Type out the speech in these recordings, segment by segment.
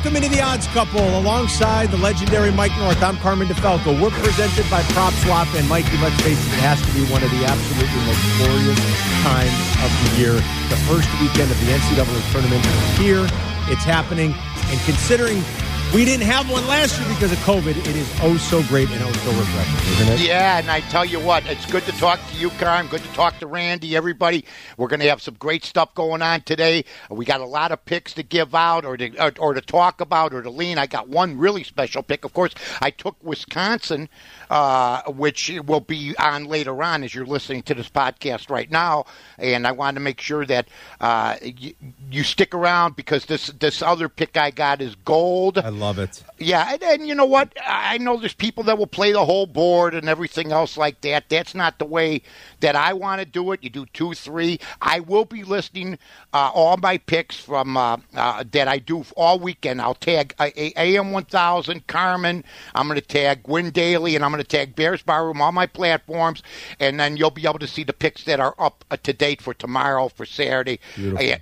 Welcome into the Odds Couple alongside the legendary Mike North. I'm Carmen DeFalco. We're presented by PropSwap, and Mikey, let's face it, it has to be one of the absolutely most glorious times of the year. The first weekend of the NCAA tournament here. It's happening, and considering we didn't have one last year because of COVID, it is oh so great and oh so refreshing, isn't it? Yeah, and I tell you what, it's good to talk to you, Carm. Good to talk to Randy, everybody. We're going to have some great stuff going on today. We got a lot of picks to give out or to, or, or to talk about or to lean. I got one really special pick. Of course, I took Wisconsin, uh, which will be on later on as you're listening to this podcast right now. And I want to make sure that uh, you, you stick around because this, this other pick I got is gold. I love it. Yeah, and, and you know what? I know there's people that will play the whole board and everything else like that. That's not the way that I want to do it. You do two, three. I will be listing uh, all my picks from uh, uh, that I do all weekend. I'll tag uh, AM 1000, Carmen. I'm going to tag Gwyn Daly, and I'm going to tag Bears Barroom on my platforms, and then you'll be able to see the picks that are up uh, to date for tomorrow, for Saturday,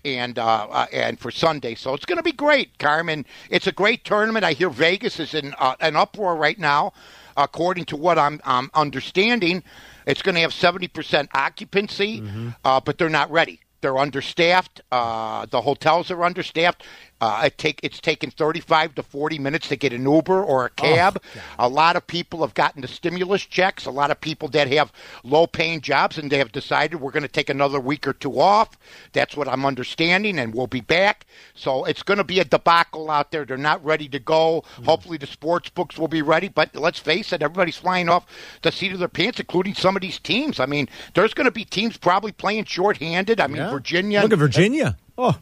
and and, uh, uh, and for Sunday. So it's going to be great, Carmen. It's a great tournament. I hear Vegas is in uh, an uproar right now, according to what I'm, I'm understanding. It's going to have 70% occupancy, uh, but they're not ready. They're understaffed. Uh, the hotels are understaffed. Uh, it take it's taken 35 to 40 minutes to get an Uber or a cab. a lot of people have gotten the stimulus checks. A lot of people that have low-paying jobs and they have decided we're going to take another week or two off. That's what I'm understanding, and we'll be back. So it's going to be a debacle out there. They're not ready to go. Hopefully, the sports books will be ready. But let's face it, everybody's flying off the seat of their pants, including some of these teams. I mean, there's going to be teams probably playing shorthanded. I mean, Yeah. Virginia. Look at Virginia. Oh,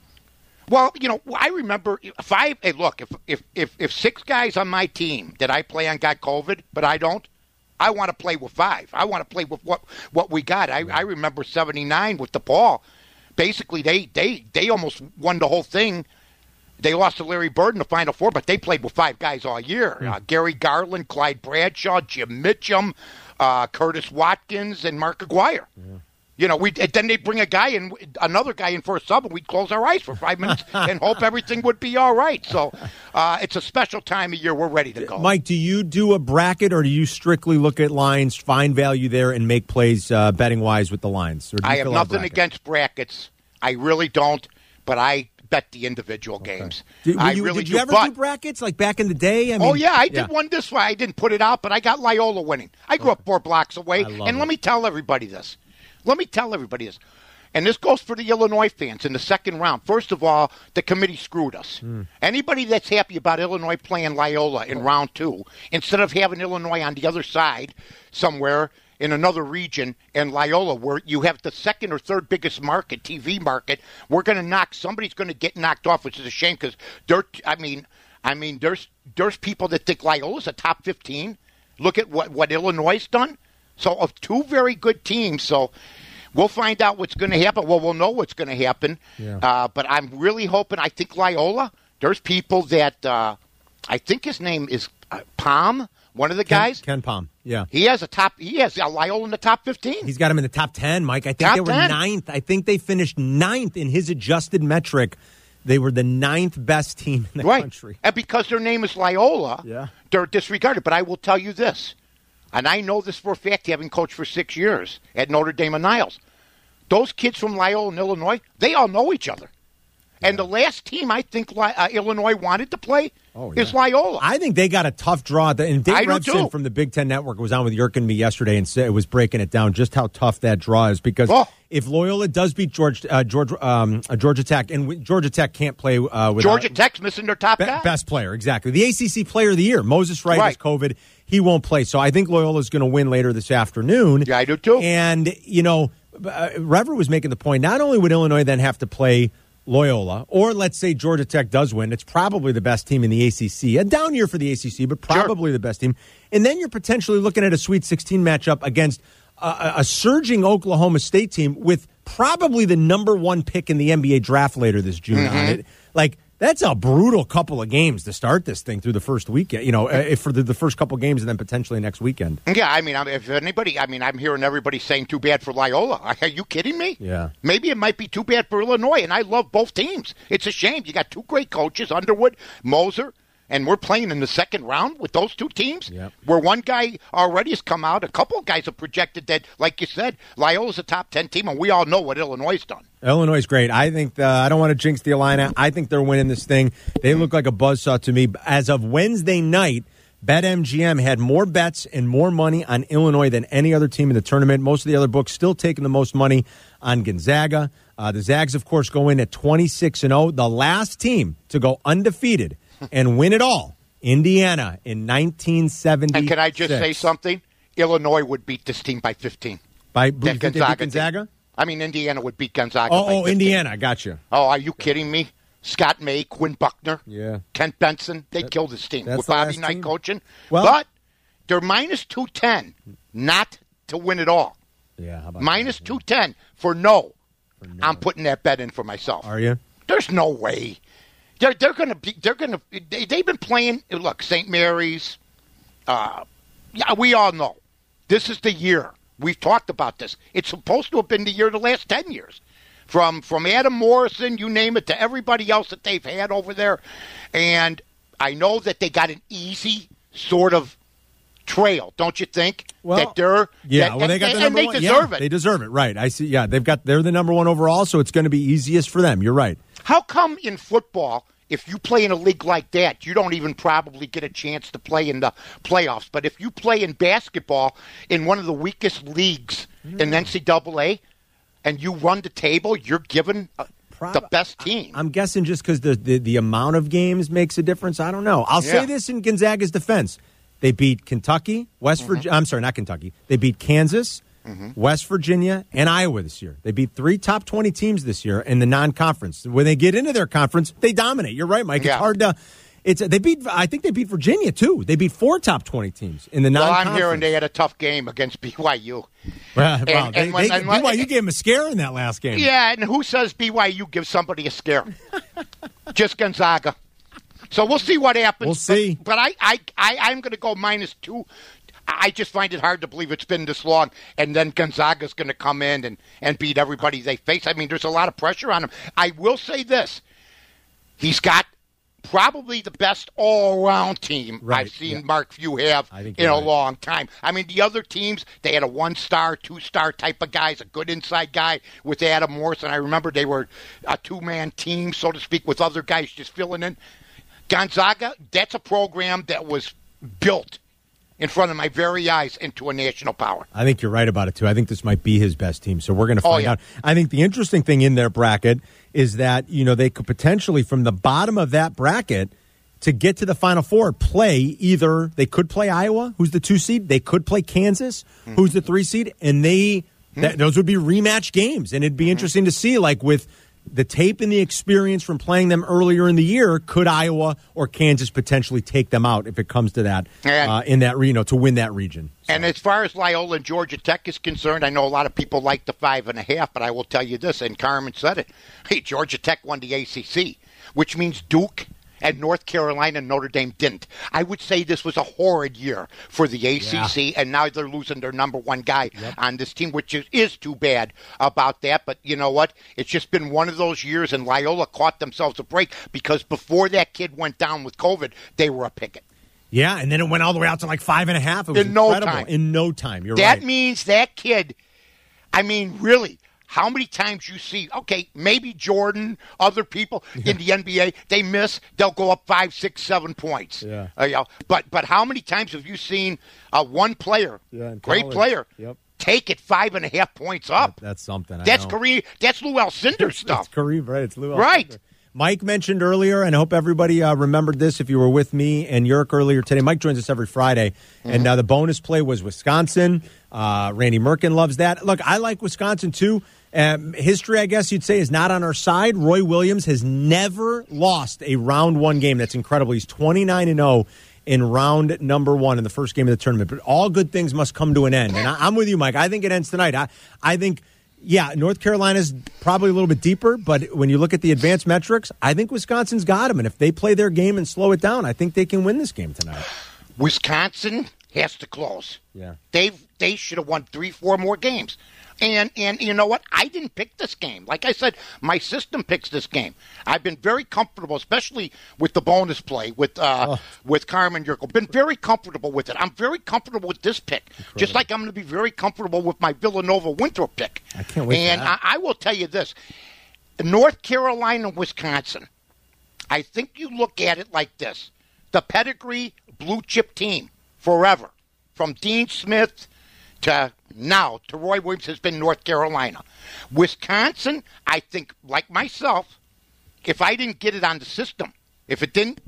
Well, you know, I remember five. Hey, look, if if if if six guys on my team that I play on got COVID, but I don't, I want to play with five. I want to play with what what we got. I I remember '79 with the DePaul. Basically, they they they almost won the whole thing. They lost to Larry Bird in the Final Four, but they played with five guys all year: uh, Gary Garland, Clyde Bradshaw, Jim Mitchem, uh, Curtis Watkins, and Mark Aguirre. You know, we then they bring a guy in, another guy in for a sub, and we'd close our eyes for five minutes and hope everything would be all right. So, uh, it's a special time of year. We're ready to go. Mike, do you do a bracket or do you strictly look at lines, find value there, and make plays uh, betting wise with the lines? Or do you I have nothing bracket? against brackets. I really don't, but I bet the individual games. Did, I you, really did you do. ever but, do brackets like back in the day? I mean, oh yeah, I did one this way. I didn't put it out, but I got Loyola winning. I grew up four blocks away, and it. let me tell everybody this. Let me tell everybody this. And this goes for the Illinois fans in the second round. First of all, the committee screwed us. Hmm. Anybody that's happy about Illinois playing Loyola in round two, instead of having Illinois on the other side somewhere in another region and Loyola, where you have the second or third biggest market, TV market, we're going to knock somebody's going to get knocked off, which is a shame because they're. I mean, I mean, there's there's people that think Loyola's a top fifteen. Look at what what Illinois done. So of two very good teams, so. We'll find out what's going to happen. Well, we'll know what's going to happen. Yeah. Uh, but I'm really hoping. I think Loyola. There's people that uh, I think his name is uh, Pom. One of the Ken, guys. Ken Pom. Yeah. He has a top. He has a Loyola in the top fifteen. He's got him in the top 10, Mike. I think Top they were 10? ninth. I think they finished ninth in his adjusted metric. They were the ninth best team in the right. country. And because their name is Loyola, Yeah. they're disregarded. But I will tell you this, and I know this for a fact, having coached for six years at Notre Dame and Niles. Those kids from Loyola in Illinois, they all know each other. And the last team I think uh, Illinois wanted to play Oh, is yeah. Loyola. I think they got a tough draw. And Dave I Revsine from the Big Ten Network was on with Yerk and me yesterday and said, was breaking it down just how tough that draw is. Because Oh. if Loyola does beat George, uh, George, um, uh, Georgia Tech, and Georgia Tech can't play uh, without Georgia Tech's missing their top Be- best player, exactly. The ACC Player of the Year, Moses Wright, Right. COVID. He won't play, so I think Loyola's going to win later this afternoon. Yeah, I do too. And you know, uh, Rever was making the point. Not only would Illinois then have to play Loyola, or let's say Georgia Tech does win, it's probably the best team in the ACC. A down year for the ACC, but probably the best team. And then you're potentially looking at a Sweet 16 matchup against a, a surging Oklahoma State team with probably the number one pick in the NBA draft later this June Mm-hmm. on it. Like that's a brutal couple of games to start this thing through the first weekend. You know, uh, for the, the first couple of games and then potentially next weekend. Yeah, I mean, if anybody, I mean, I'm hearing everybody saying too bad for Loyola. Are you kidding me? Yeah. Maybe it might be too bad for Illinois, and I love both teams. It's a shame. You got two great coaches, Underwood, Moser, and we're playing in the second round with those two teams. Yep. Where one guy already has come out, a couple of guys have projected that, like you said, Loyola's a top ten team, and we all know what Illinois has done. Illinois is great. I think uh, I don't want to jinx the Illini. I think they're winning this thing. They look like a buzzsaw to me. As of Wednesday night, BetMGM had more bets and more money on Illinois than any other team in the tournament. Most of the other books still taking the most money on Gonzaga. Uh, the Zags, of course, go in at 26 and 0. The last team to go undefeated and win it all, Indiana in 1970. And can I just say something? Illinois would beat this team by 15. By That you think beat Gonzaga. Gonzaga? I mean, Indiana would beat Gonzaga. Oh, by oh, Indiana. I got you. Oh, are you kidding me? Scott May, Quinn Buckner, Yeah. Kent Benson, they killed this team with Bobby Knight team. coaching. Well- but they're minus 210 not to win it all. Yeah, how about Minus that? 210 for no. I'm putting that bet in for myself. Are you? There's no way. They're they're going to be they're going to they, they've been playing look St. Mary's uh yeah, we all know. This is the year. We've talked about this. It's supposed to have been the year the last 10 years. From from Adam Morrison, you name it, to everybody else that they've had over there. And I know that they got an easy sort of trail, don't you think? Well, that they're Yeah, that- well, they got the and number they one. deserve yeah, it. They deserve it, right? I see. Yeah, they've got they're the number one overall, so it's going to be easiest for them. You're right. How come in football, if you play in a league like that, you don't even probably get a chance to play in the playoffs? But if you play in basketball in one of the weakest leagues in NCAA, and you run the table, you're given uh, Prob- the best team. I'm guessing just because the, the the amount of games makes a difference. I don't know. I'll Yeah. say this in Gonzaga's defense: they beat Kentucky, West Mm-hmm. Virginia. I'm sorry, not Kentucky. They beat Kansas. Mm-hmm. West Virginia and Iowa this year. They beat three top 20 teams this year in the non conference. When they get into their conference, they dominate. You're right, Mike. It's Yeah. hard to. It's they beat. I think they beat Virginia too. They beat four top 20 teams in the non. well, I'm hearing they had a tough game against BYU. Well, And- wow, and when- they, and when- BYU gave him a scare in that last game. Yeah, and who says BYU gives somebody a scare? Just Gonzaga. So we'll see what happens. We'll see. But, but I, I, I, I'm going to go minus two. I just find it hard to believe it's been this long, and then Gonzaga's going to come in and, and beat everybody they face. I mean, there's a lot of pressure on him. I will say this: he's got probably the best all-around team Right, I've seen yeah. Mark Few have in a right. long time. I mean, the other teams they had a one-star, two-star type of guys, a good inside guy with Adam Morrison. I remember they were a two-man team, so to speak, with other guys just filling in. Gonzaga, that's a program that was built in front of my very eyes into a national power. I think you're right about it too. I think this might be his best team. So we're going to oh, find Oh, yeah. out. I think the interesting thing in their bracket is that you know they could potentially from the bottom of that bracket to get to the final four play either they could play Iowa, who's the two seed, they could play Kansas, who's the three seed, and they hmm. that, those would be rematch games, and it'd be hmm. interesting to see like with. The tape and the experience from playing them earlier in the year, could Iowa or Kansas potentially take them out if it comes to that And- uh, in that you know to win that region? And as far as Loyola and Georgia Tech is concerned, I know a lot of people like the five and a half, but I will tell you this, and Carmen said it. Hey, Georgia Tech won the ACC, which means Duke and North Carolina and Notre Dame didn't. I would say this was a horrid year for the ACC, and now they're losing their number one guy on this team, which is, is too bad about that. But you know what? It's just been one of those years, and Loyola caught themselves a break because before that kid went down with COVID, they were a picket. Yeah, and then it went all the way out to like five and a half. It was In no incredible. time. In no time. You're That right. means that kid, I mean, really, how many times you see, okay, maybe Jordan, other people in the NBA, they miss, they'll go up five, six, seven points. Yeah. Uh, you know, but, but how many times have you seen uh, one player, Yeah, great player, Yep. take it five and a half points up? That's something. I that's. Kareem, that's Lew Alcindor stuff. It's Kareem, right? It's Lew Right. Alcindor. Mike mentioned earlier, and I hope everybody uh, remembered this if you were with me and Yerk earlier today. Mike joins us every Friday, and uh, the bonus play was Wisconsin. Uh, Randy Merkin loves that. Look, I like Wisconsin too. Um, history, I guess you'd say, is not on our side. Roy Williams has never lost a round one game. That's incredible. He's 29 and 0 in round number one in the first game of the tournament. But all good things must come to an end. And I, am with you, Mike. I think it ends tonight. I, I think, yeah, North Carolina's probably a little bit deeper, but when you look at the advanced metrics, I think Wisconsin's got them. And if they play their game and slow it down, I think they can win this game tonight. Wisconsin has to close. Yeah. They they should have won three, four more games. And and you know what? I didn't pick this game. Like I said, my system picks this game. I've been very comfortable, especially with the bonus play with uh, oh. with Carmen Yurko. Been very comfortable with it. I'm very comfortable with this pick. Incredible. Just like I'm going to be very comfortable with my Villanova Winthrop pick. I can't wait. And I, I will tell you this: North Carolina, Wisconsin. I think you look at it like this: the pedigree blue chip team forever, from Dean Smith to now to Roy Williams has been North Carolina. Wisconsin, I think, like myself, if I didn't get it on the system, if it didn't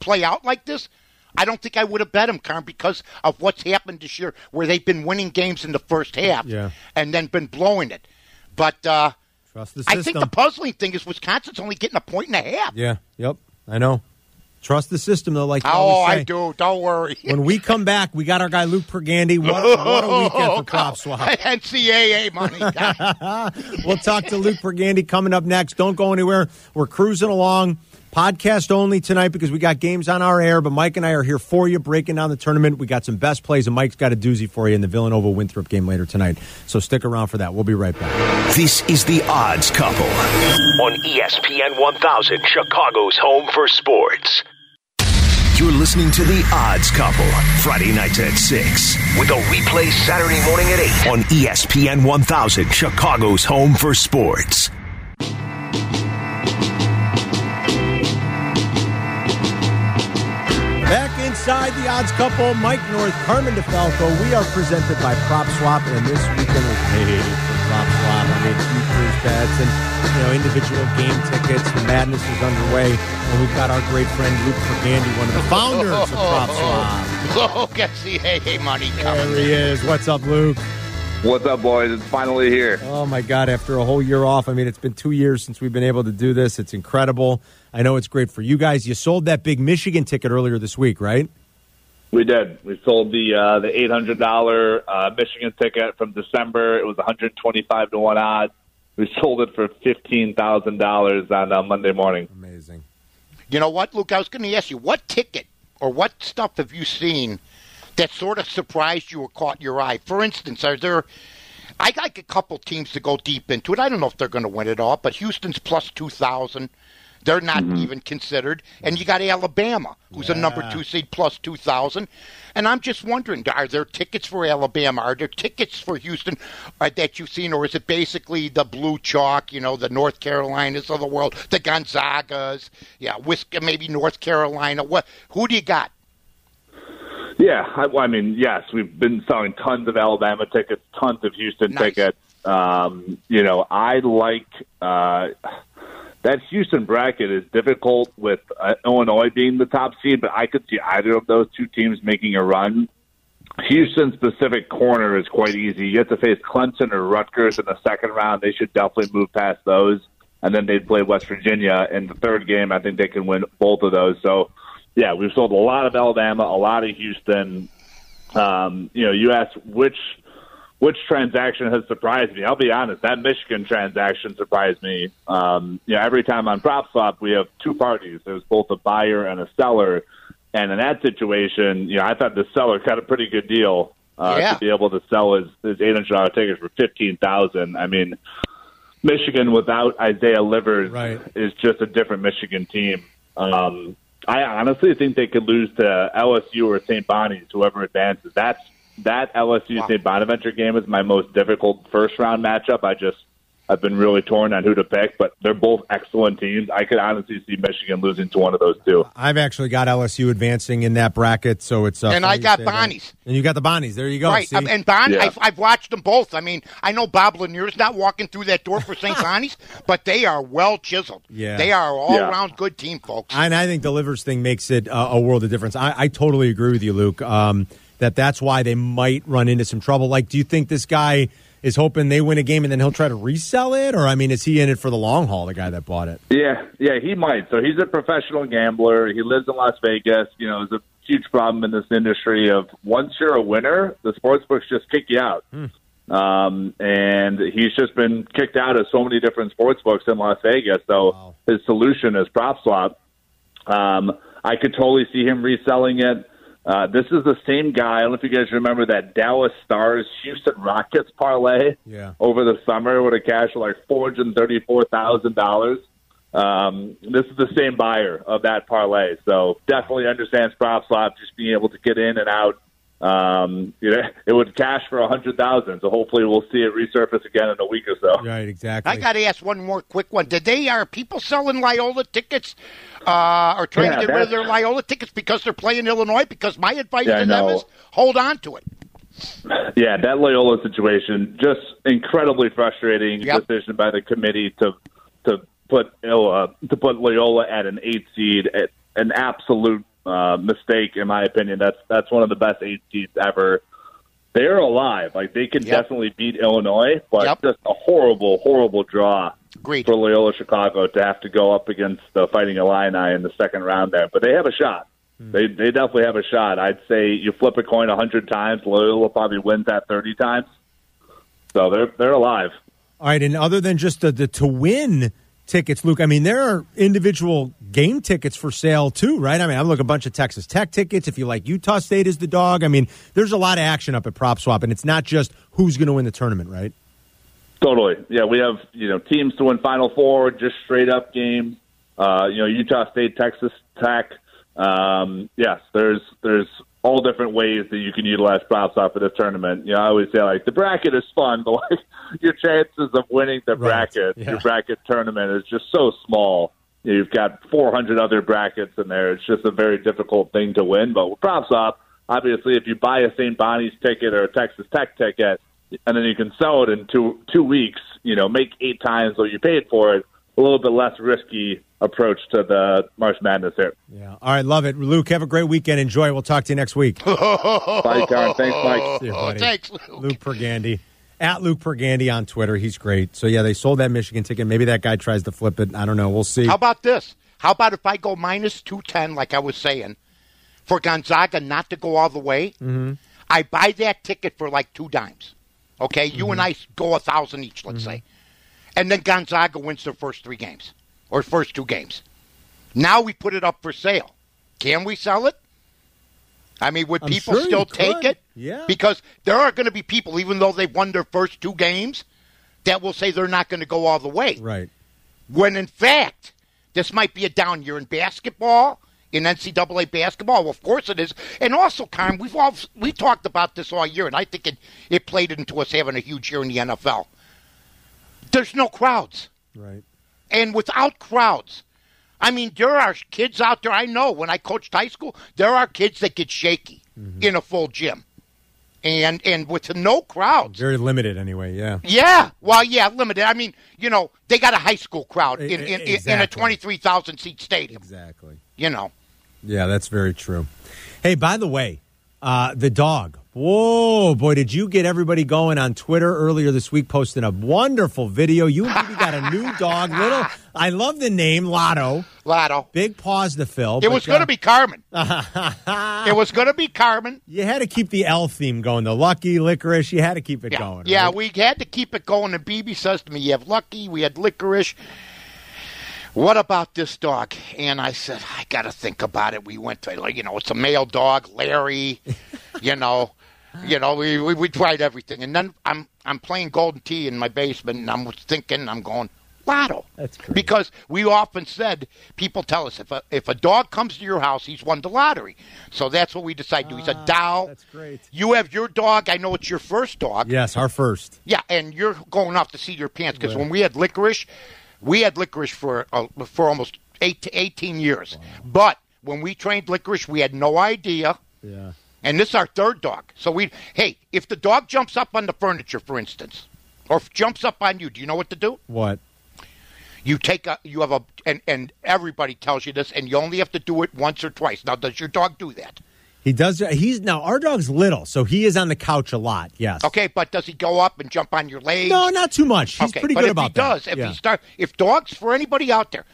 play out like this, I don't think I would have bet them, Carm, because of what's happened this year, where they've been winning games in the first half yeah. and then been blowing it. But uh, Trust the system. I think the puzzling thing is Wisconsin's only getting a point and a half. Yeah, yep, I know. Trust the system, though. Like oh, I do. Don't worry. when we come back, we got our guy Luke Pergandy. What, what a oh, weekend for PropSwap. NCAA money. we'll talk to Luke Pergandy coming up next. Don't go anywhere. We're cruising along. Podcast only tonight because we got games on our air, but Mike and I are here for you, breaking down the tournament. We got some best plays, and Mike's got a doozy for you in the Villanova Winthrop game later tonight. So stick around for that. We'll be right back. This is the Odds Couple on ESPN 1000, Chicago's home for sports. You're listening to The Odds Couple, Friday nights at 6, with a replay Saturday morning at 8 on ESPN 1000, Chicago's home for sports. Back inside The Odds Couple, Mike North, Carmen DeFalco. We are presented by Prop Swap, and this weekend was made PropSwap. I made futures bets and you know individual game tickets. The madness is underway, and we've got our great friend Luke Pergandy, one of the founders of Prop Swap. Look at the hey money coming. There he is. What's up, Luke? What's up, boys? It's finally here. Oh my God! After a whole year off, I mean, it's been two years since we've been able to do this. It's incredible. I know it's great for you guys. You sold that big Michigan ticket earlier this week, right? We did. We sold the uh, the eight hundred dollar uh, Michigan ticket from December. It was one hundred twenty five to one odds. We sold it for fifteen thousand dollars on uh, Monday morning. Amazing. You know what, Luke? I was going to ask you what ticket or what stuff have you seen that sort of surprised you or caught your eye? For instance, are there? I like a couple teams to go deep into it. I don't know if they're going to win it all, but Houston's plus two thousand. They're not mm-hmm. even considered. And you got Alabama, who's yeah. a number two seed plus 2,000. And I'm just wondering, are there tickets for Alabama? Are there tickets for Houston uh, that you've seen? Or is it basically the blue chalk, you know, the North Carolinas of the world, the Gonzagas, yeah, Whisk- maybe North Carolina? What? Who do you got? Yeah, I, I mean, yes, we've been selling tons of Alabama tickets, tons of Houston nice. tickets. Um, you know, I like. Uh, that Houston bracket is difficult with uh, Illinois being the top seed, but I could see either of those two teams making a run. Houston's specific corner is quite easy. You have to face Clemson or Rutgers in the second round. They should definitely move past those. And then they'd play West Virginia in the third game. I think they can win both of those. So, yeah, we've sold a lot of Alabama, a lot of Houston. Um, you know, you asked which – which transaction has surprised me. I'll be honest, that Michigan transaction surprised me. Um, you know, every time on Prop PropSwap we have two parties. There's both a buyer and a seller, and in that situation, you know, I thought the seller got a pretty good deal uh, yeah. to be able to sell his his eight hundred dollar tickets for fifteen thousand. I mean, Michigan without Isaiah Livers right. is just a different Michigan team. Um, I honestly think they could lose to LSU or St. Bonnie's, whoever advances. That's that LSU wow. St. Bonaventure game is my most difficult first round matchup. I just I've been really torn on who to pick, but they're both excellent teams. I could honestly see Michigan losing to one of those two. I've actually got LSU advancing in that bracket, so it's uh, and I got Bonnie's, and you got the Bonnies. There you go. Right, um, and Bon, yeah. I've, I've, watched them both. I mean, I know Bob Lanier's not walking through that door for St. Bonnie's, but they are well chiseled. Yeah, they are all yeah. around good team, folks. And I think the Livers thing makes it uh, a world of difference. I, I, totally agree with you, Luke. Um, that that's why they might run into some trouble. Like, do you think this guy is hoping they win a game and then he'll try to resell it, or I mean, is he in it for the long haul? The guy that bought it. Yeah, yeah, he might. So he's a professional gambler. He lives in Las Vegas. You know, is a huge problem in this industry of once you're a winner, the sports books just kick you out. Hmm. Um, and he's just been kicked out of so many different sports books in Las Vegas. So Wow. his solution is PropSwap. Um, I could totally see him reselling it. Uh, this is the same guy. I don't know if you guys remember that Dallas Stars Houston Rockets parlay Yeah. over the summer with a cash of like four hundred thirty-four thousand dollars. Um, this is the same buyer of that parlay, so definitely understands PropSwap, just being able to get in and out. Um, you know, it would cash for a hundred thousand, so hopefully we'll see it resurface again in a week or so. Right, exactly. I got to ask one more quick one. Did they are people selling Loyola tickets uh, or trying Yeah, to get rid of their Loyola tickets because they're playing Illinois? Because my advice Yeah, to them is hold on to it. Yeah, that Loyola situation just incredibly frustrating Yep. decision by the committee to to put uh, to put Loyola at an eight seed. At an absolute uh, mistake, in my opinion. That's that's one of the best eight seeds ever. They're alive, like they can Yep. definitely beat Illinois, but Yep. just a horrible, horrible draw Agreed. for Loyola Chicago to have to go up against the Fighting Illini in the second round there. But they have a shot. They they definitely have a shot. I'd say you flip a coin a hundred times, Loyola probably wins that thirty times. So they're they're alive. All right, and other than just the, the to win tickets, Luke, I mean, there are individual game tickets for sale too, right? I mean, I'm looking a bunch of Texas Tech tickets. If you like Utah State as the dog, I mean, there's a lot of action up at PropSwap, and it's not just who's going to win the tournament, right? Totally. Yeah, we have you know teams to win Final Four, just straight up games. Uh, you know, Utah State, Texas Tech. Um, yes, there's there's all different ways that you can utilize PropSwap of this tournament. You know, I always say like the bracket is fun, but like your chances of winning the Right. bracket, Yeah. your bracket tournament is just so small. You've got 400 other brackets in there. It's just a very difficult thing to win. But with PropSwap, obviously, if you buy a St. Bonnie's ticket or a Texas Tech ticket, and then you can sell it in two two weeks. You know, make eight times what you paid for it. A little bit less risky approach to the March Madness here. Yeah. All right, love it. Luke, have a great weekend. Enjoy. We'll talk to you next week. Bye, Karen. Thanks, Mike. See you, buddy. thanks, Luke. Luke Pergandy. At Luke Pergandy on Twitter. He's great. So, yeah, they sold that Michigan ticket. Maybe that guy tries to flip it. I don't know. We'll see. How about this? How about if I go minus 210, like I was saying, for Gonzaga not to go all the way? Mm-hmm. I buy that ticket for like two dimes. Okay? You and I go a thousand each, let's say. And then Gonzaga wins their first three games or first two games. Now we put it up for sale. Can we sell it? I mean, would I'm people sure still take could. it? Yeah. Because there are going to be people, even though they've won their first two games, that will say they're not going to go all the way Right. when in fact this might be a down year in basketball in NCAA basketball. Well, of course it is, and also, Carm, we've all we talked about this all year, and I think it it played into us having a huge year in the NFL. There's no crowds, Right. and without crowds. I mean, there are kids out there. I know when I coached high school, there are kids that get shaky in a full gym, and and with no crowds, Very limited, anyway. Yeah. yeah, well, yeah, limited. I mean, you know, they got a high school crowd in, in, in, in a exactly. 23,000 seat stadium. Exactly. You know, Yeah, that's very true. Hey, by the way, uh, the dog. Whoa, boy, did you get everybody going on Twitter earlier this week posting a wonderful video. You and Phoebe got a new dog. Little, I love the name Lotto. Lotto. Big paws to fill. It was going uh, to be Carmen. it was going to be Carmen. You had to keep the L theme going. The lucky licorice. You had to keep it Yeah, going. yeah, right? we had to keep it going. And BB says to me, "You have Lucky, we had Licorice. What about this dog?" And I said, "I got to think about it." We went to, like, you know, it's a male dog, Larry. you know, you know, we, we we tried everything, and then I'm I'm playing Golden Tee in my basement, and I'm thinking, I'm going. Lotto. That's great. Because we often said, people tell us if a, if a dog comes to your house, he's won the lottery. So that's what we decided to do. He's a Dow. Ah, that's great. You have your dog. I know it's your first dog. Yes, our first. Yeah, and you're going off to see your pants because when we had licorice, we had licorice for uh, for almost eight to eighteen years. But when we trained licorice, we had no idea. Yeah. And this is our third dog. So we, hey, if the dog jumps up on the furniture, for instance, or if jumps up on you, do you know what to do? What? You take a, you have a, and and everybody tells you this, and you only have to do it once or twice. Now, does your dog do that? He does. He's now our dog's little, so he is on the couch a lot. Yes. Okay, but does he go up and jump on your legs? No, not too much. He's okay, pretty but good if about he does, if yeah. he start, if dogs for anybody out there,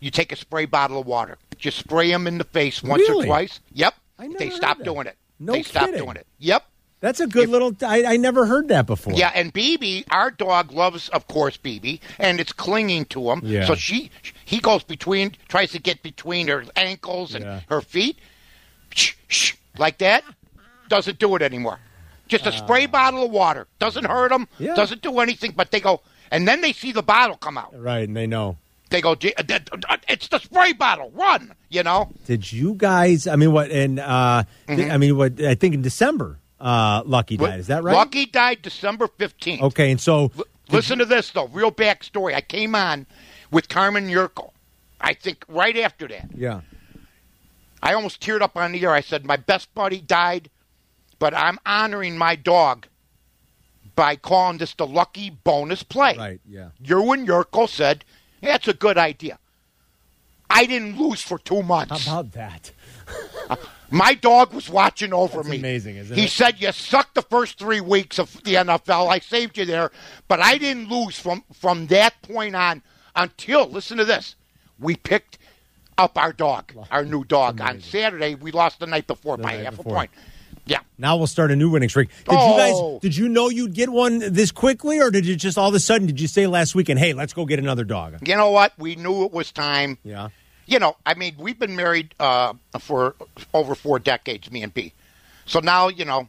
you take a spray bottle of water, just spray him in the face once Really? or twice. Yep, they stopped doing it. No they stopped kidding. doing it. Yep. That's a good If- little. I, I never heard that before. Yeah, and BB, our dog loves, of course, BB, and it's clinging to him. Yeah. So she, he goes between, tries to get between her ankles and Yeah. her feet, shh, shh, like that. Doesn't do it anymore. Just a spray bottle of water doesn't hurt them. Ah. Yeah. Doesn't do anything. But they go, and then they see the bottle come out. Right, and they know. They go, "Gee, uh, uh, it's the spray bottle. Run! You know. Did you guys? I mean, what? And uh, Mm-hmm. I mean, what? I think in December, uh, Lucky died. Is that right? Lucky died December fifteenth. Okay, and so Listen to this though, real backstory. I came on with Carmen Yurko. I think right after that. yeah, I almost teared up on the air. I said, My best buddy died, but I'm honoring my dog by calling this the lucky bonus play. right, yeah. Yerwin Yurko said, That's a good idea. I didn't lose for two How about that? My dog was watching over That's me. amazing, isn't he it? said, "You sucked the first three weeks of the NFL. I saved you there, but I didn't lose from from that point on until listen to this. We picked up our dog, our new dog, on Saturday. We lost the night before by night half before. a point. Yeah, Now we'll start a new winning streak. Did you Oh. guys? Did you know you'd get one this quickly, or did you just all of a sudden? Did you say last weekend, "Hey, let's go get another dog"? you know what? We knew it was time. Yeah. you know, I mean, we've been married uh, for over four decades, me and B. So now, you know,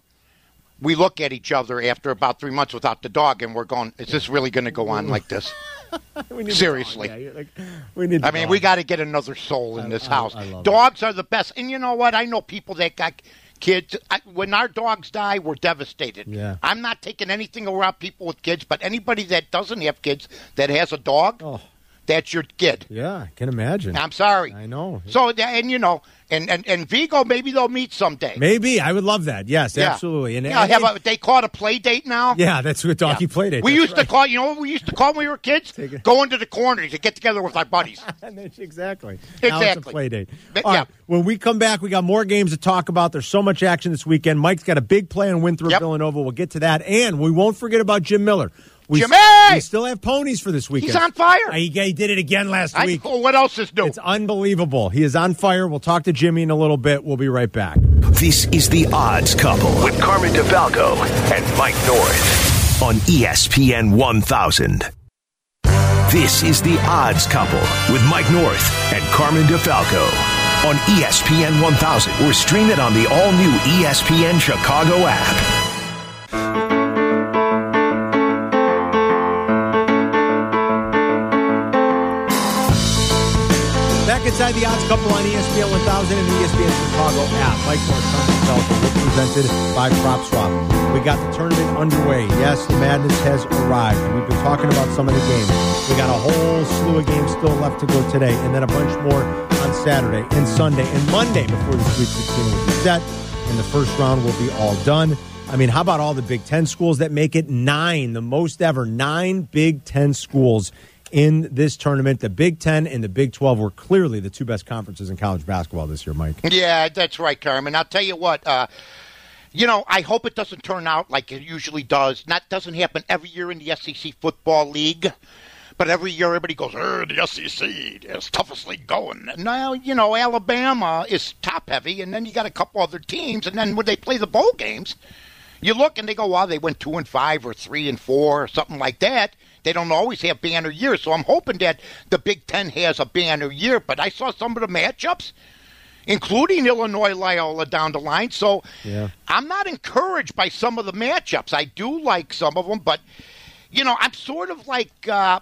we look at each other after about three months without the dog, and we're going, "Is this really going to go on like this?" Seriously. Yeah, like, we need. I mean, dog. we got to get another soul in this I- house. I love it. Dogs are the best, and you know what? I know people that got kids. I, when our dogs die, we're devastated. Yeah. I'm not taking anything around people with kids, but anybody that doesn't have kids that has a dog, Oh. that's your kid. Yeah, I can imagine. I'm sorry. I know. So, and you know, and, and, and Vigo, maybe they'll meet someday. Maybe I would love that. Yes, Yeah. absolutely. And, Yeah, and- have a, they call it a play date now. yeah, that's what doggy Yeah. played it. We That's used right. to call, you know what we used to call when we were kids? Take it. Go into the corner to get together with our buddies. exactly. Now it's a Exactly. play date. But, All yeah. right, When we come back, we got more games to talk about. There's so much action this weekend. Mike's got a big play on Winthrop Yep. Villanova. We'll get to that, and we won't forget about Jim Miller. We, Jimmy! we still have ponies for this weekend. He's on fire. He, he did it again last I, week. what else is new? It's unbelievable. He is on fire. We'll talk to Jimmy in a little bit. We'll be right back. This is The Odds Couple with Carmen DeFalco and Mike North on ESPN 1000. This is The Odds Couple with Mike North and Carmen DeFalco on ESPN 1000 or stream it on the all new ESPN Chicago app. Inside the odds couple on ESPN 1000 and the ESPN Chicago app. Mike Felton, presented by PropSwap. We got the tournament underway. Yes, the madness has arrived. We've been talking about some of the games. We got a whole slew of games still left to go today, and then a bunch more on Saturday and Sunday and Monday before the Sweet 16 will be set, and the first round will be all done. I mean, how about all the Big Ten schools that make it nine, the most ever, nine Big Ten schools in this tournament. The Big Ten and the Big 12 were clearly the two best conferences in college basketball this year, Mike. yeah, that's right, Carmen. I'll tell you what. Uh, you know, I hope it doesn't turn out like it usually does. That doesn't happen every year in the SEC football league. But every year, everybody goes, er, the SEC, is toughest league going. Now, you know, Alabama is top heavy, and then you got a couple other teams, and then when they play the bowl games, you look and they go, wow, they went two and five or three and four or something like that. They don't always have banner years, so I'm hoping that the Big Ten has a banner year. But I saw some of the matchups, including Illinois Loyola down the line. So Yeah. I'm not encouraged by some of the matchups. I do like some of them, but you know, I'm sort of like uh,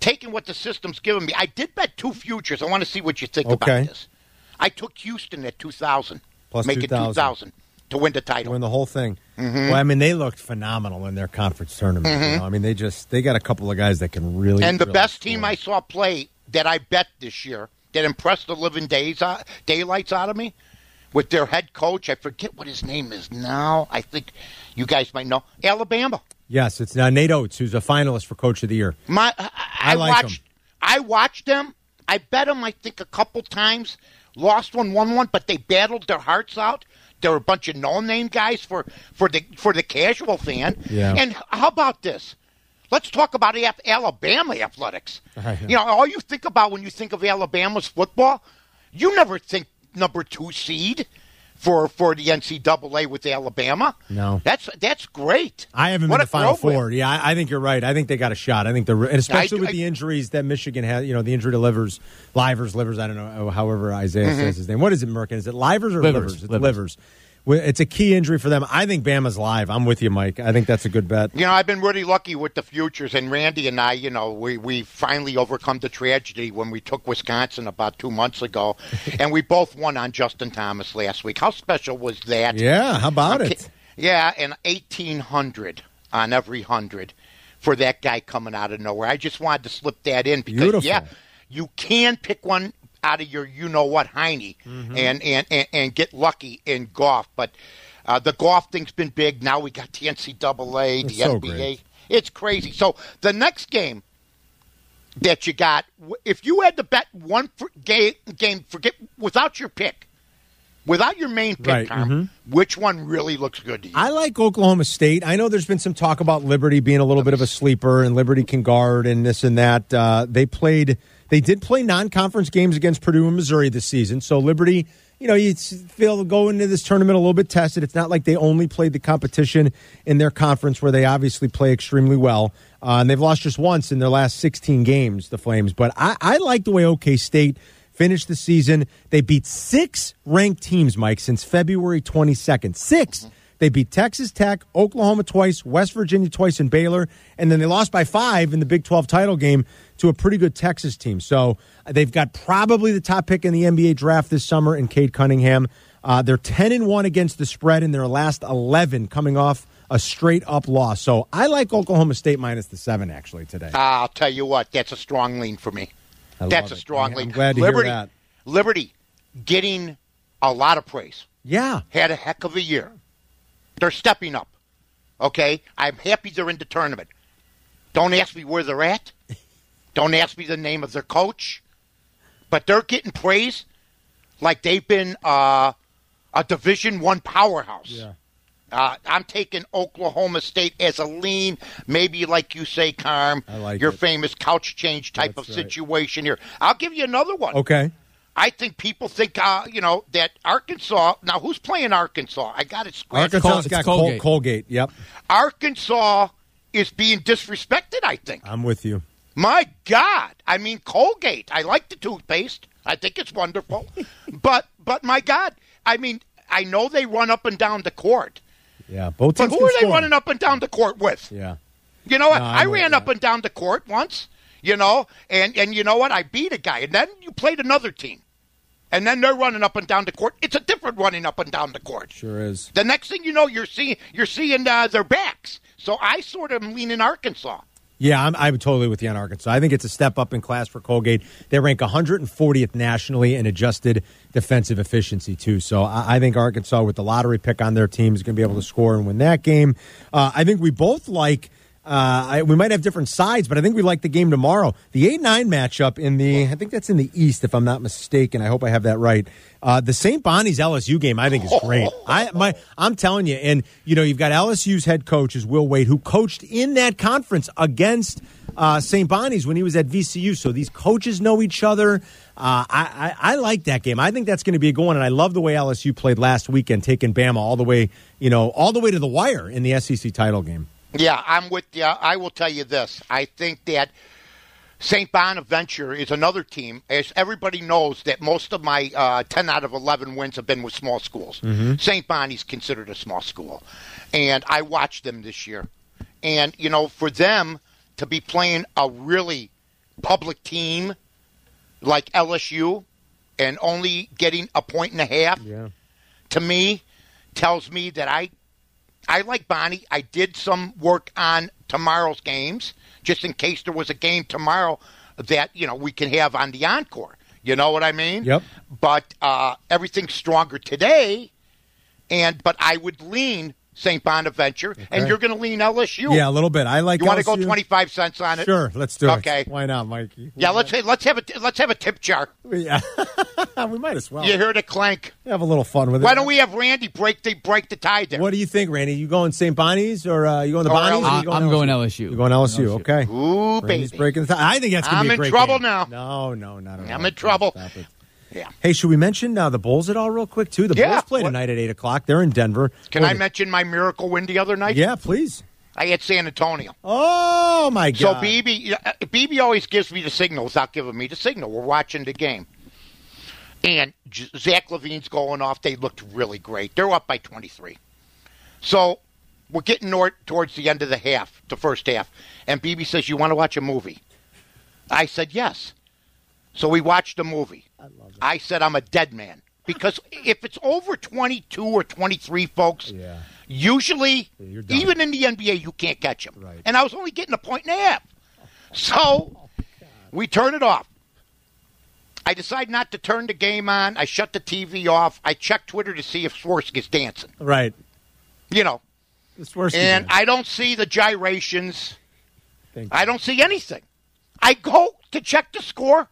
taking what the system's giving me. I did bet two futures. I want to see what you think Okay. about this. I took Houston at 2,000. Plus make 2,000. it 2,000 to win the title. Win the whole thing. Mm-hmm. Well, I mean, they looked phenomenal in their conference tournament. You know? I mean, they just they got a couple of guys that can really. and the really best score. team I saw play that I bet this year that impressed the living days uh, daylights out of me with their head coach. I forget what his name is now. I think you guys might know Alabama. Yes, it's uh, Nate Oats, who's a finalist for Coach of the Year. My, I, I like watched. him. I watched them. I bet them. I think a couple times. Lost one, won one, but they battled their hearts out. They're a bunch of no-name guys for for the for the casual fan. Yeah. And how about this? Let's talk about Alabama athletics. You know, all you think about when you think of Alabama's football, you never think number two seed. For for the NCAA with Alabama. No. that's that's great. I haven't What been a to Final program. Four. Yeah, I, I think you're right. I think they got a shot. I think the and especially I- with I- the injuries that Michigan has. You know, the injury to livers, livers, livers. I don't know. However, Isaiah Mm-hmm. says his name. What is it, Merkin? Is it livers or Livers. livers? It's Livers. livers. It's a key injury for them. I think Bama's live. I'm with you, Mike. I think that's a good bet. You know, I've been really lucky with the futures, and Randy and I, you know, we we finally overcome the tragedy when we took Wisconsin about two months ago, and we both won on Justin Thomas last week. How special was that? Yeah, how about it? Yeah, and eighteen hundred on every hundred for that guy coming out of nowhere. I just wanted to slip that in because Beautiful. yeah, you can pick one out of your you know what Heine Mm-hmm. and, and, and and get lucky in golf, but. Uh, the golf thing's been big. Now we got the NCAA, the It's so NBA. great. It's crazy. So the next game that you got, if you had to bet one game, game, forget without your pick, without your main pick, Right, Tom, mhm. which one really looks good to you? I like Oklahoma State. I know there's been some talk about Liberty being a little bit of a sleeper, and Liberty can guard and this and that. Uh, they played, they did play non-conference games against Purdue and Missouri this season. So Liberty, you know, you feel go into this tournament a little bit tested. It's not like they only played the competition in their conference, where they obviously play extremely well, uh, and they've lost just once in their last 16 games, the Flames. But I, I like the way OK State finished the season. They beat six ranked teams, Mike, since February 22nd. 6 They beat Texas Tech, Oklahoma twice, West Virginia twice, and Baylor. And then they lost by five in the Big 12 title game to a pretty good Texas team. So uh, they've got probably the top pick in the NBA draft this summer in Cade Cunningham. Uh, they're 10 and 1 against the spread in their last 11, coming off a straight up loss. So I like Oklahoma State minus the seven, actually, today. I'll tell you what, that's a strong lean for me. I That's a it. strong I'm lean. glad to Liberty, hear that. Liberty getting a lot of praise. Yeah. Had a heck of a year. They're stepping up. Okay? I'm happy they're in the tournament. Don't ask me where they're at. Don't ask me the name of their coach. But they're getting praise like they've been uh, a Division One powerhouse. Yeah. Uh, I'm taking Oklahoma State as a lean, maybe like you say, Carm, I like your it. famous couch change type That's of right. situation here. I'll give you another one. Okay. I think people think, uh, you know, that Arkansas. Now, who's playing Arkansas? I got it scratched. Arkansas it's got Colgate. Colgate. Yep. Arkansas is being disrespected. I think. I'm with you. My God! I mean, Colgate. I like the toothpaste. I think it's wonderful. but but my God! I mean, I know they run up and down the court, Yeah. Both but teams who can are they score. running up and down the court with? Yeah. You know what? No, I I'm ran up and down the court once, you know, and and you know what? I beat a guy, and then you played another team, and then they're running up and down the court. It's a different running up and down the court. Sure is. The next thing you know, you're seeing you're seeing uh, their backs. So I sort of am leaning Arkansas. Yeah, I'm, I'm totally with you on Arkansas. I think it's a step up in class for Colgate. They rank 140th nationally in adjusted defensive efficiency, too. So I, I think Arkansas, with the lottery pick on their team, is going to be able to score and win that game. Uh, I think we both like. Uh, I, we might have different sides, but I think we like the game tomorrow. The eight nine matchup in the, I think that's in the East, if I'm not mistaken. I hope I have that right. Uh, the St. Bonnie's LSU game, I think, is great. I my, I'm telling you, and you know, you've got LSU's head coach is Will Wade, who coached in that conference against uh, St. Bonnie's when he was at VCU. So these coaches know each other. Uh, I, I, I like that game. I think that's going to be a good one, and I love the way LSU played last weekend, taking Bama all the way, you know, all the way to the wire in the SEC title game. Yeah, I'm with you. I will tell you this. I think that St. Bonaventure is another team. As everybody knows, that most of my uh, 10 out of 11 wins have been with small schools. St. Bonnie's considered a small school. And I watched them this year. And, you know, for them to be playing a really public team like LSU and only getting a point and a half, Yeah. to me, tells me that I I like Bonnie. I did some work on tomorrow's games, just in case there was a game tomorrow that you know we can have on the encore. You know what I mean? Yep. But uh, everything's stronger today, and but I would lean St. Bonaventure, and you're going to lean LSU. Yeah, a little bit. I like. You want to go twenty five cents on it? Sure, let's do it. Okay. Why not, Mikey? Yeah, let's let's have a let's have a tip jar. Yeah, we might as well. You hear the clank? have a little fun with it. Why don't we have Randy break the break the tie there? What do you think, Randy? You going St. Bonnie's or uh, you going the Or Bonnie's? or LSU. I- I'm going LSU. You're going LSU. Okay. Ooh, Randy's baby. breaking the tie. I think that's going to be I'm be a in great trouble game. now. No, no, not at all. I'm in trouble. Yeah. Hey, should we mention uh, the Bulls at all, real quick, too? The Yeah. Bulls play What- tonight at 8 o'clock. They're in Denver. Can What I it? mention my miracle win the other night? Yeah, please. I hit San Antonio. Oh, my god! So BB, uh, BB always gives me the signal without giving me the signal. We're watching the game, and Zach LaVine's going off. They looked really great. They're up by 23. So we're getting towards the end of the half, the first half, and BB says, "You want to watch a movie?" I said, "Yes." So we watched a movie. I said, "I'm a dead man." Because if it's over 22 or 23, folks, Yeah. usually, you're even in the NBA, you can't catch them. Right. And I was only getting a point and a half. So we turn it off. I decide not to turn the game on. I shut the TV off. I check Twitter to see if Swarsky's dancing. Right. You know, worse. and I don't see the gyrations. I don't see anything. I go to check the score.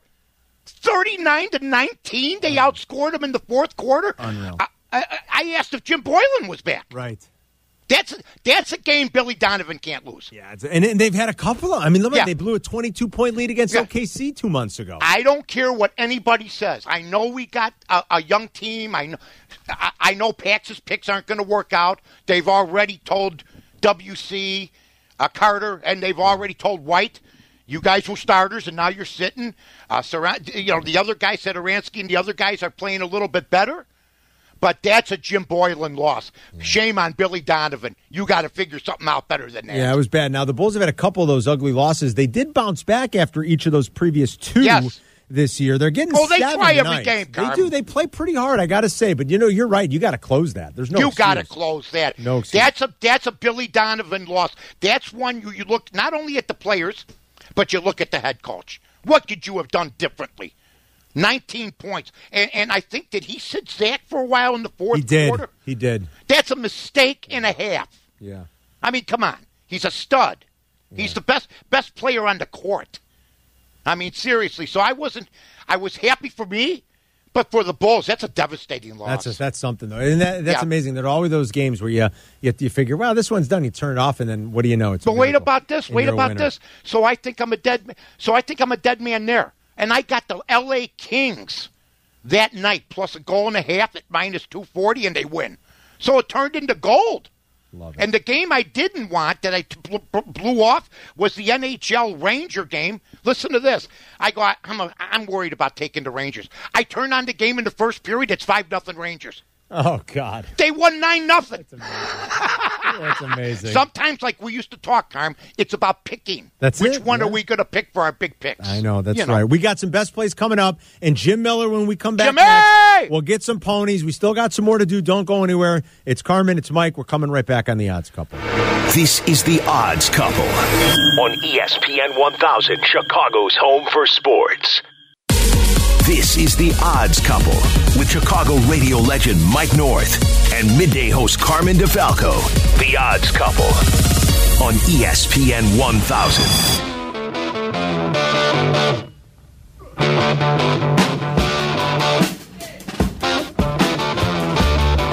39 to 19. They outscored them in the fourth quarter. Unreal. I, I, I asked if Jim Boylan was back. Right. That's that's a game Billy Donovan can't lose. Yeah, it's, and, and they've had a couple of. I mean, look, Yeah. they blew a 22 point lead against Yeah. OKC two months ago. I don't care what anybody says. I know we got a, a young team. I know, I, I know Pax's picks aren't going to work out. They've already told WC uh, Carter, and they've already told White, you guys were starters, and now you're sitting. Uh, you know, the other guy said Aransky, and the other guys are playing a little bit better. But that's a Jim Boylan loss. Shame on Billy Donovan. You got to figure something out better than that. yeah, it was bad. Now the Bulls have had a couple of those ugly losses. They did bounce back after each of those previous two Yes. this year. They're getting. Oh, they try every game, They do. They play pretty hard. I got to say, but you know, you're right. You got to close that. There's no. you got to close that. No excuse. that's a that's a Billy Donovan loss. That's one you you look not only at the players, but you look at the head coach. What could you have done differently? Nineteen points, and and I think did he sit Zach for a while in the fourth He did. quarter? He did. That's a mistake and a half. Yeah. I mean, come on, he's a stud. He's the best best player on the court. I mean, seriously. So I wasn't. I was happy for me, but for the Bulls, that's a devastating loss. That's a, that's something though, and that, that's Yeah. amazing. There are always those games where you you, you figure, wow, this one's done. You turn it off, and then what do you know? It's a But wait about this. Wait about winner. this. So I think I'm a dead. ma- So I think I'm a dead man there. And I got the L.A. Kings that night plus a goal and a half at minus two forty, and they win. So it turned into gold. Love it. And the game I didn't want that I blew off was the NHL Ranger game. Listen to this. I go. I'm a, I'm worried about taking the Rangers. I turn on the game in the first period. It's five nothing Rangers. Oh God, They won nine nothing. that's amazing. Sometimes, like we used to talk, Carm, it's about picking. That's Which it, one yeah. are we going to pick for our big picks? I know that's You right. We got some best plays coming up, and Jim Miller when we come back. Jimmy! Next, we'll get some ponies. We still got some more to do. Don't go anywhere. It's Carmen. It's Mike. We're coming right back on the Odds Couple. This is the Odds Couple on ESPN 1000, Chicago's home for sports. This is the Odds Couple with Chicago radio legend Mike North and midday host Carmen DeFalco. The Odds Couple on ESPN 1000.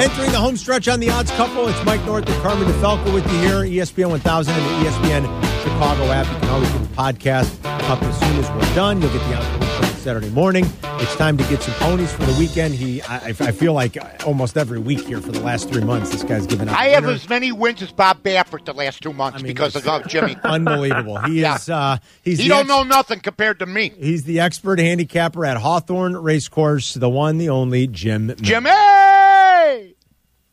Entering the home stretch on the Odds Couple, it's Mike North and Carmen DeFalco with you here, ESPN 1000 and the ESPN Chicago app. You can always get the podcast up as soon as we're done. You'll get the show Saturday morning. It's time to get some ponies for the weekend. He, I, I feel like almost every week here for the last three months, this guy's given out. I have as many wins as Bob Baffert the last two months I mean, because of Jimmy. Unbelievable. He Yeah. is. Uh, he's he don't ex- know nothing compared to me. He's the expert handicapper at Hawthorne Racecourse, the one, the only Jim. Jimmy!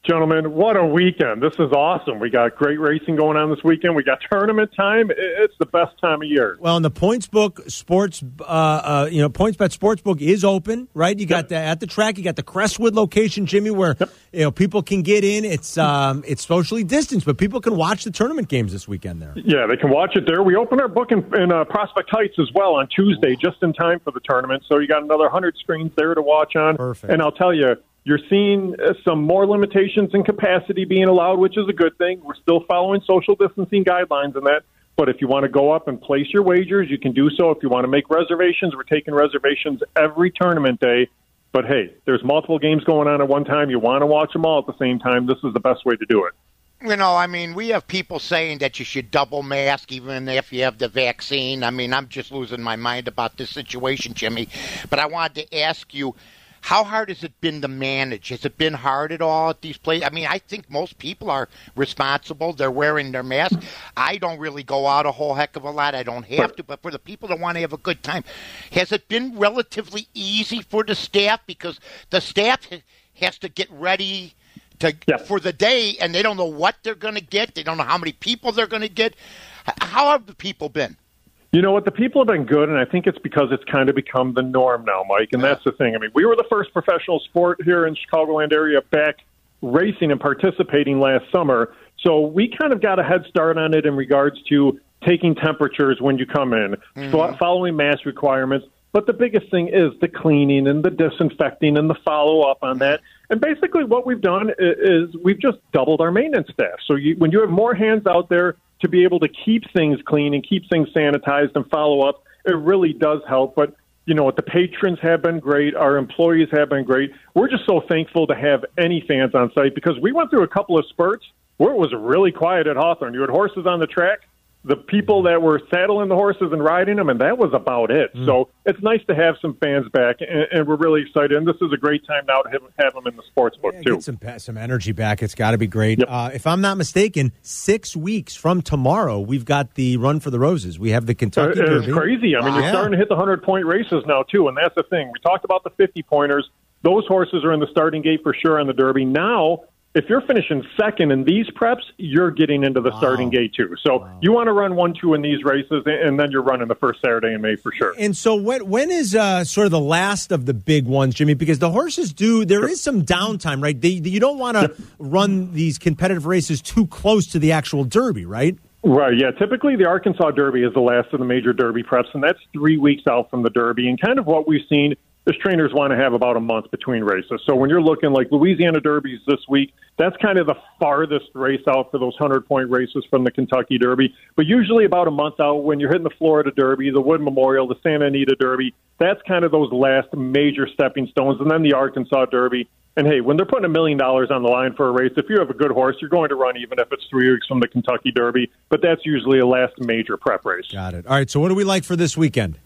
Gentlemen, what a weekend. This is awesome. We got great racing going on this weekend. We got tournament time. It's the best time of year. Well, and the points book sports, uh, uh, you know, PointsBet sports book is open, right? You got that at the track. You got the Crestwood location, Jimmy, where you know people can get in. It's um, it's socially distanced, but people can watch the tournament games this weekend there. Yeah, they can watch it there. We open our book in, in uh, Prospect Heights as well on Tuesday, just in time for the tournament. So you got another 100 screens there to watch on. Perfect. And I'll tell you, you're seeing uh, some more limitations in capacity being allowed, which is a good thing. We're still following social distancing guidelines and that. But if you want to go up and place your wagers, you can do so. If you want to make reservations, we're taking reservations every tournament day. But hey, there's multiple games going on at one time. You want to watch them all at the same time. This is the best way to do it. You know, I mean, we have people saying that you should double mask even if you have the vaccine. I mean, I'm just losing my mind about this situation, Jimmy. But I wanted to ask you how hard has it been to manage? Has it been hard at all at these places? I mean, I think most people are responsible. They're wearing their mask. I don't really go out a whole heck of a lot. I don't have to. But for the people that want to have a good time, has it been relatively easy for the staff? Because the staff has to get ready to for the day, and they don't know what they're going to get. They don't know how many people they're going to get. How have the people been? You know what? The people have been good, and I think it's because it's kind of become the norm now, Mike. And that's the thing. I mean, we were the first professional sport here in Chicagoland area back racing and participating last summer. So we kind of got a head start on it in regards to taking temperatures when you come in, mm-hmm. following mask requirements. But the biggest thing is the cleaning and the disinfecting and the follow up on that. And basically, what we've done is we've just doubled our maintenance staff. So you, when you have more hands out there to be able to keep things clean and keep things sanitized and follow up, it really does help. But you know what? The patrons have been great. Our employees have been great. We're just so thankful to have any fans on site because we went through a couple of spurts where it was really quiet at Hawthorne. You had horses on the track the people that were saddling the horses and riding them, and that was about it. Mm. So it's nice to have some fans back, and, and, we're really excited. And this is a great time now to have, have them in the sports book yeah, too. Get some some energy back. It's got to be great. Yep. Uh, if I'm not mistaken, six weeks from tomorrow, we've got the Run for the Roses. We have the Kentucky. Uh, it's Derby. crazy. I mean, you're starting to hit the hundred point races now too, and that's the thing. We talked about the fifty pointers. Those horses are in the starting gate for sure on the Derby. Now if you're finishing second in these preps, you're getting into the wow. starting gate too. So wow. you want to run one, two in these races, and then you're running the first Saturday in May for sure. And so when when is uh, sort of the last of the big ones, Jimmy? Because the horses do there sure. is some downtime, right? They, you don't want to run these competitive races too close to the actual Derby, right? Right, yeah. Typically, the Arkansas Derby is the last of the major Derby preps, and that's three weeks out from the Derby. And kind of what we've seen is trainers want to have about a month between races. So when you're looking like Louisiana Derbies this week, that's kind of the farthest race out for those 100 point races from the Kentucky Derby. But usually about a month out when you're hitting the Florida Derby, the Wood Memorial, the Santa Anita Derby, that's kind of those last major stepping stones. And then the Arkansas Derby. And hey, when they're putting a million dollars on the line for a race, if you have a good horse, you're going to run even if it's three weeks from the Kentucky Derby. But that's usually a last major prep race. Got it. All right. So what do we like for this weekend?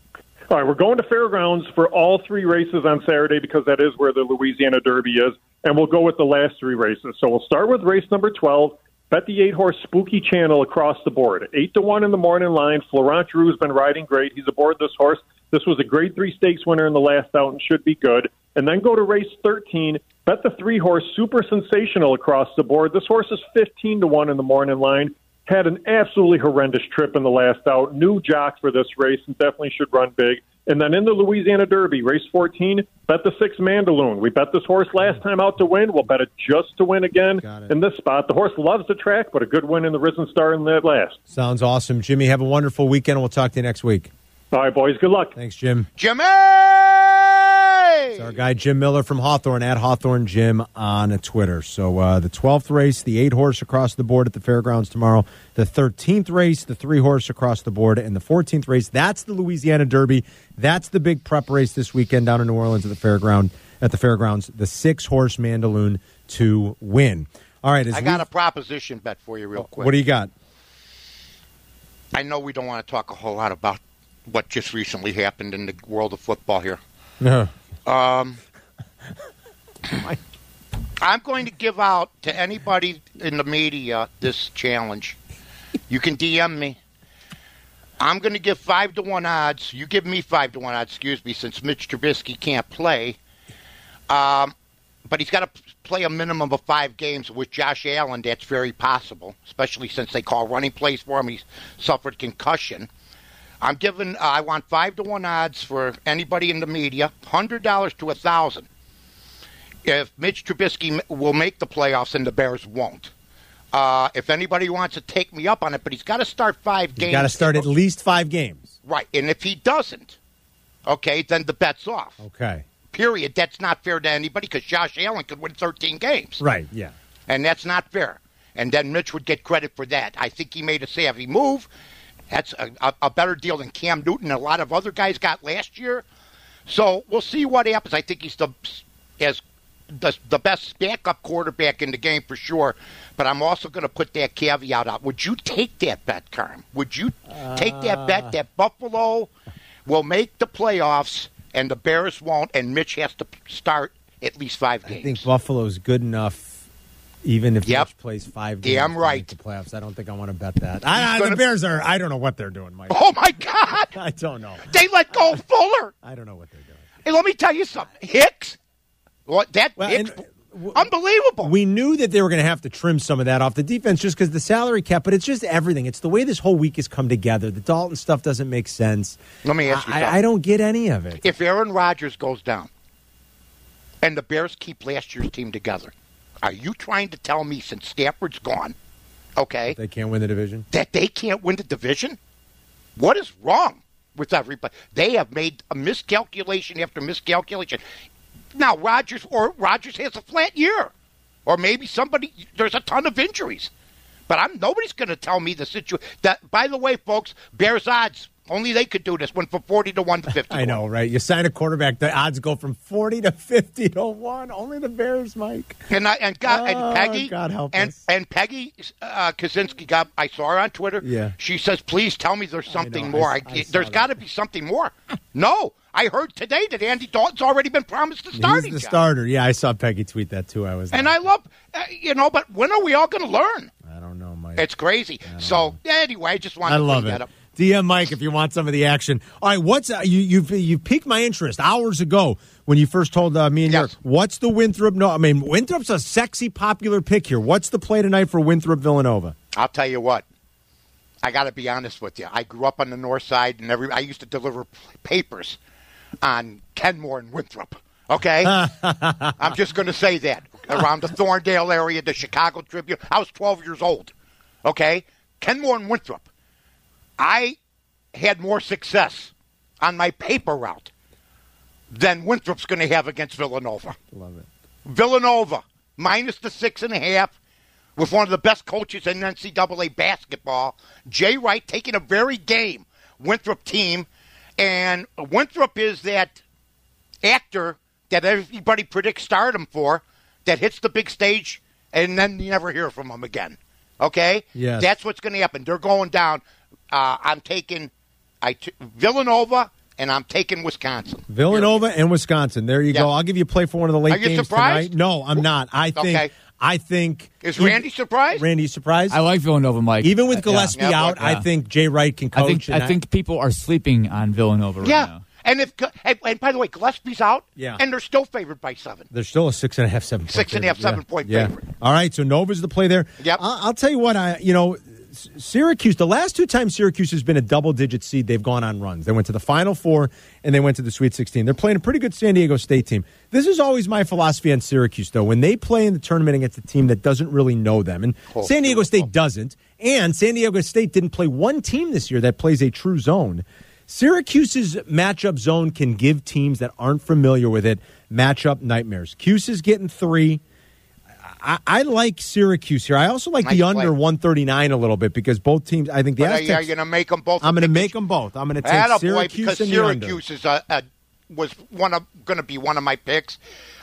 All right, we're going to fairgrounds for all three races on Saturday because that is where the Louisiana Derby is, and we'll go with the last three races. So we'll start with race number 12. Bet the eight horse Spooky Channel across the board. Eight to one in the morning line. Florent Geroux has been riding great. He's aboard this horse. This was a grade three stakes winner in the last out and should be good. And then go to race 13. Bet the three horse Super Sensational across the board. This horse is 15 to one in the morning line had an absolutely horrendous trip in the last out. New jock for this race and definitely should run big. And then in the Louisiana Derby, race 14, bet the six Mandaloun. We bet this horse last mm. time out to win. We'll bet it just to win again in this spot. The horse loves the track, but a good win in the Risen Star in that last. Sounds awesome. Jimmy, have a wonderful weekend. We'll talk to you next week. All right, boys. Good luck. Thanks, Jim. Jimmy! It's our guy Jim Miller from Hawthorne at Hawthorne Jim on Twitter. So uh, the 12th race, the eight horse across the board at the fairgrounds tomorrow. The 13th race, the three horse across the board. And the 14th race, that's the Louisiana Derby. That's the big prep race this weekend down in New Orleans at the fairground. At the fairgrounds, the six horse Mandaloun to win. All right, I got a proposition bet for you, real quick. What do you got? I know we don't want to talk a whole lot about what just recently happened in the world of football here. No. Um, I'm going to give out to anybody in the media this challenge. You can DM me. I'm going to give five to one odds. You give me five to one odds, excuse me, since Mitch Trubisky can't play. Um, but he's got to play a minimum of five games with Josh Allen. That's very possible, especially since they call running plays for him. He's suffered concussion. I'm giving. Uh, I want five to one odds for anybody in the media. Hundred dollars to a thousand. If Mitch Trubisky will make the playoffs and the Bears won't. Uh, if anybody wants to take me up on it, but he's got to start five games. Got to start at least five games. Right, and if he doesn't, okay, then the bet's off. Okay. Period. That's not fair to anybody because Josh Allen could win 13 games. Right. Yeah. And that's not fair. And then Mitch would get credit for that. I think he made a savvy move. That's a, a, better deal than Cam Newton and a lot of other guys got last year. So we'll see what happens. I think he's the as the, the best backup quarterback in the game for sure. But I'm also going to put that caveat out. Would you take that bet, Carm? Would you take that uh. bet that Buffalo will make the playoffs and the Bears won't, and Mitch has to start at least five games. I think Buffalo's good enough, even if Yep. Mitch plays five games. Damn right. The playoffs. I don't think I want to bet that. I, I- gonna- the Bears are. I don't know what they're doing, Mike. Oh my God! I don't know. They let go of Fuller. I don't know what they're doing. Hey, let me tell you something. Hicks, what that Well, Hicks, and, w- unbelievable. We knew that they were going to have to trim some of that off the defense just because the salary cap, but it's just everything. It's the way this whole week has come together. The Dalton stuff doesn't make sense. Let me ask you I. I don't get any of it. if Aaron Rodgers goes down, and the Bears keep last year's team together, are you trying to tell me since Stafford's gone, okay, They can't win the division. that they can't win the division? What is wrong with everybody? They have made a miscalculation after miscalculation. Now Rodgers or Rodgers has a flat year, or maybe somebody there's a ton of injuries. But I'm nobody's going to tell me the situation. That by the way, folks, Bears odds only they could do this. Went from forty to one to fifty. I know, right? You sign a quarterback, the odds go from 40 to 50 to 1. Only the Bears, Mike. And I, and God Oh, and Peggy God help and us. and Peggy uh, Kusinski got. I saw her on Twitter. Yeah. She says, "Please tell me there's something know, more. I- I, I there's got to be something more." no, I heard today that Andy Dalton's already been promised the starting He's the job. starter. Yeah, I saw Peggy tweet that too. I was And I love, uh, you know, but when are we all going to learn? I don't know, Mike. It's crazy. So anyway, I just wanted I to love bring it. that up. DM Mike if you want some of the action. All right, what's uh, you you've you piqued my interest hours ago when you first told uh, me and Yes. what's the Winthrop? No, I mean Winthrop's a sexy, popular pick here. What's the play tonight for Winthrop Villanova? I'll tell you what. I got to be honest with you. I grew up on the north side, and every I used to deliver papers on Kenmore and Winthrop. Okay, I'm just going to say that around the Thorndale area, the Chicago Tribune. I was 12 years old. Okay, Kenmore and Winthrop. I had more success on my paper route than Winthrop's going to have against Villanova. Love it. Villanova minus the six and a half with one of the best coaches in NCAA basketball. Jay Wright taking a very game Winthrop team, and Winthrop is that actor that everybody predicts stardom for that hits the big stage and then you never hear from him again. Okay, Yes. that's what's going to happen. They're going down. Uh, I'm taking I t- Villanova and I'm taking Wisconsin. Villanova and Wisconsin. There you Yeah. go. I'll give you a play for one of the late Are you games surprised? tonight. No, I'm not. I think. Okay. I think. Is Randy surprised? Randy surprised? I like Villanova, Mike. Even with Uh, Gillespie Yeah. out, Yeah. I think Jay Wright can I coach. think I think people are sleeping on Villanova right Yeah. now. And if and, and by the way, Gillespie's out, Yeah. and they're still favored by seven. They're still a six and a half, seven. point Six and a half, favorite. seven point yeah. favorite. All right, so Nova's the play there. Yep. I'll, I'll tell you what. I you know, S- Syracuse. The last two times Syracuse has been a double-digit seed, they've gone on runs. They went to the Final Four and they went to the Sweet 16. They're playing a pretty good San Diego State team. This is always my philosophy on Syracuse, though. When they play in the tournament against a team that doesn't really know them, and Oh, San Diego. State doesn't, and San Diego State didn't play one team this year that plays a true zone. Syracuse's matchup zone can give teams that aren't familiar with it matchup nightmares. Cuse is getting three. I, I like Syracuse here. I also like Nice the under play. 139 a little bit because both teams, I think the But are you, going to make them both? I'm going to make them both. I'm going to take Syracuse because and the under. Syracuse is a, a was one of going to be one of my picks.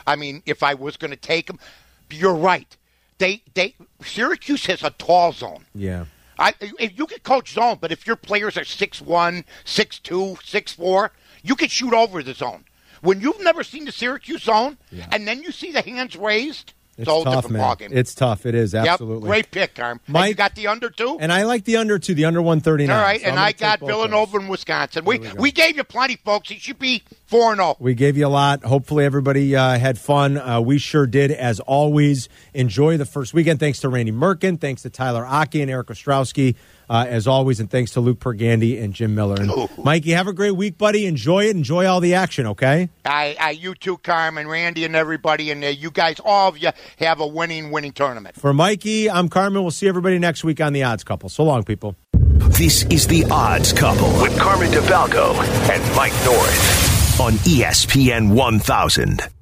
I mean, if I was going to take them, you're right. They they Syracuse has a tall zone. Yeah. I, if you can coach zone, but if your players are 6'1", 6'2", 6'4", you can shoot over the zone. When you've never seen the Syracuse zone, and then you see the hands raised, it's, a whole tough, different man. ballgame. It's tough. It is, yep, absolutely. great pick, Arm. And Mike- you got the under two. And I like the under two, the under 139. All right, So and I got Villanova and Wisconsin. We we we, gave you plenty, folks. It should be four and oh. zero. We gave you a lot. Hopefully, everybody uh, had fun. Uh, we sure did, as always. Enjoy the first weekend. Thanks to Randy Merkin. Thanks to Tyler Aki and Eric Ostrowski, uh, as always. And thanks to Luke Pergandy and Jim Miller. And Ooh. Mikey, have a great week, buddy. Enjoy it. Enjoy all the action, okay? I, I, you too, Carmen, Randy, and everybody, and uh, you guys, all of you, have a winning, winning tournament. For Mikey, I'm Carmen. We'll see everybody next week on The Odds Couple. So long, people. This is The Odds Couple with Carmen DeFalco and Mike North on ESPN 1000.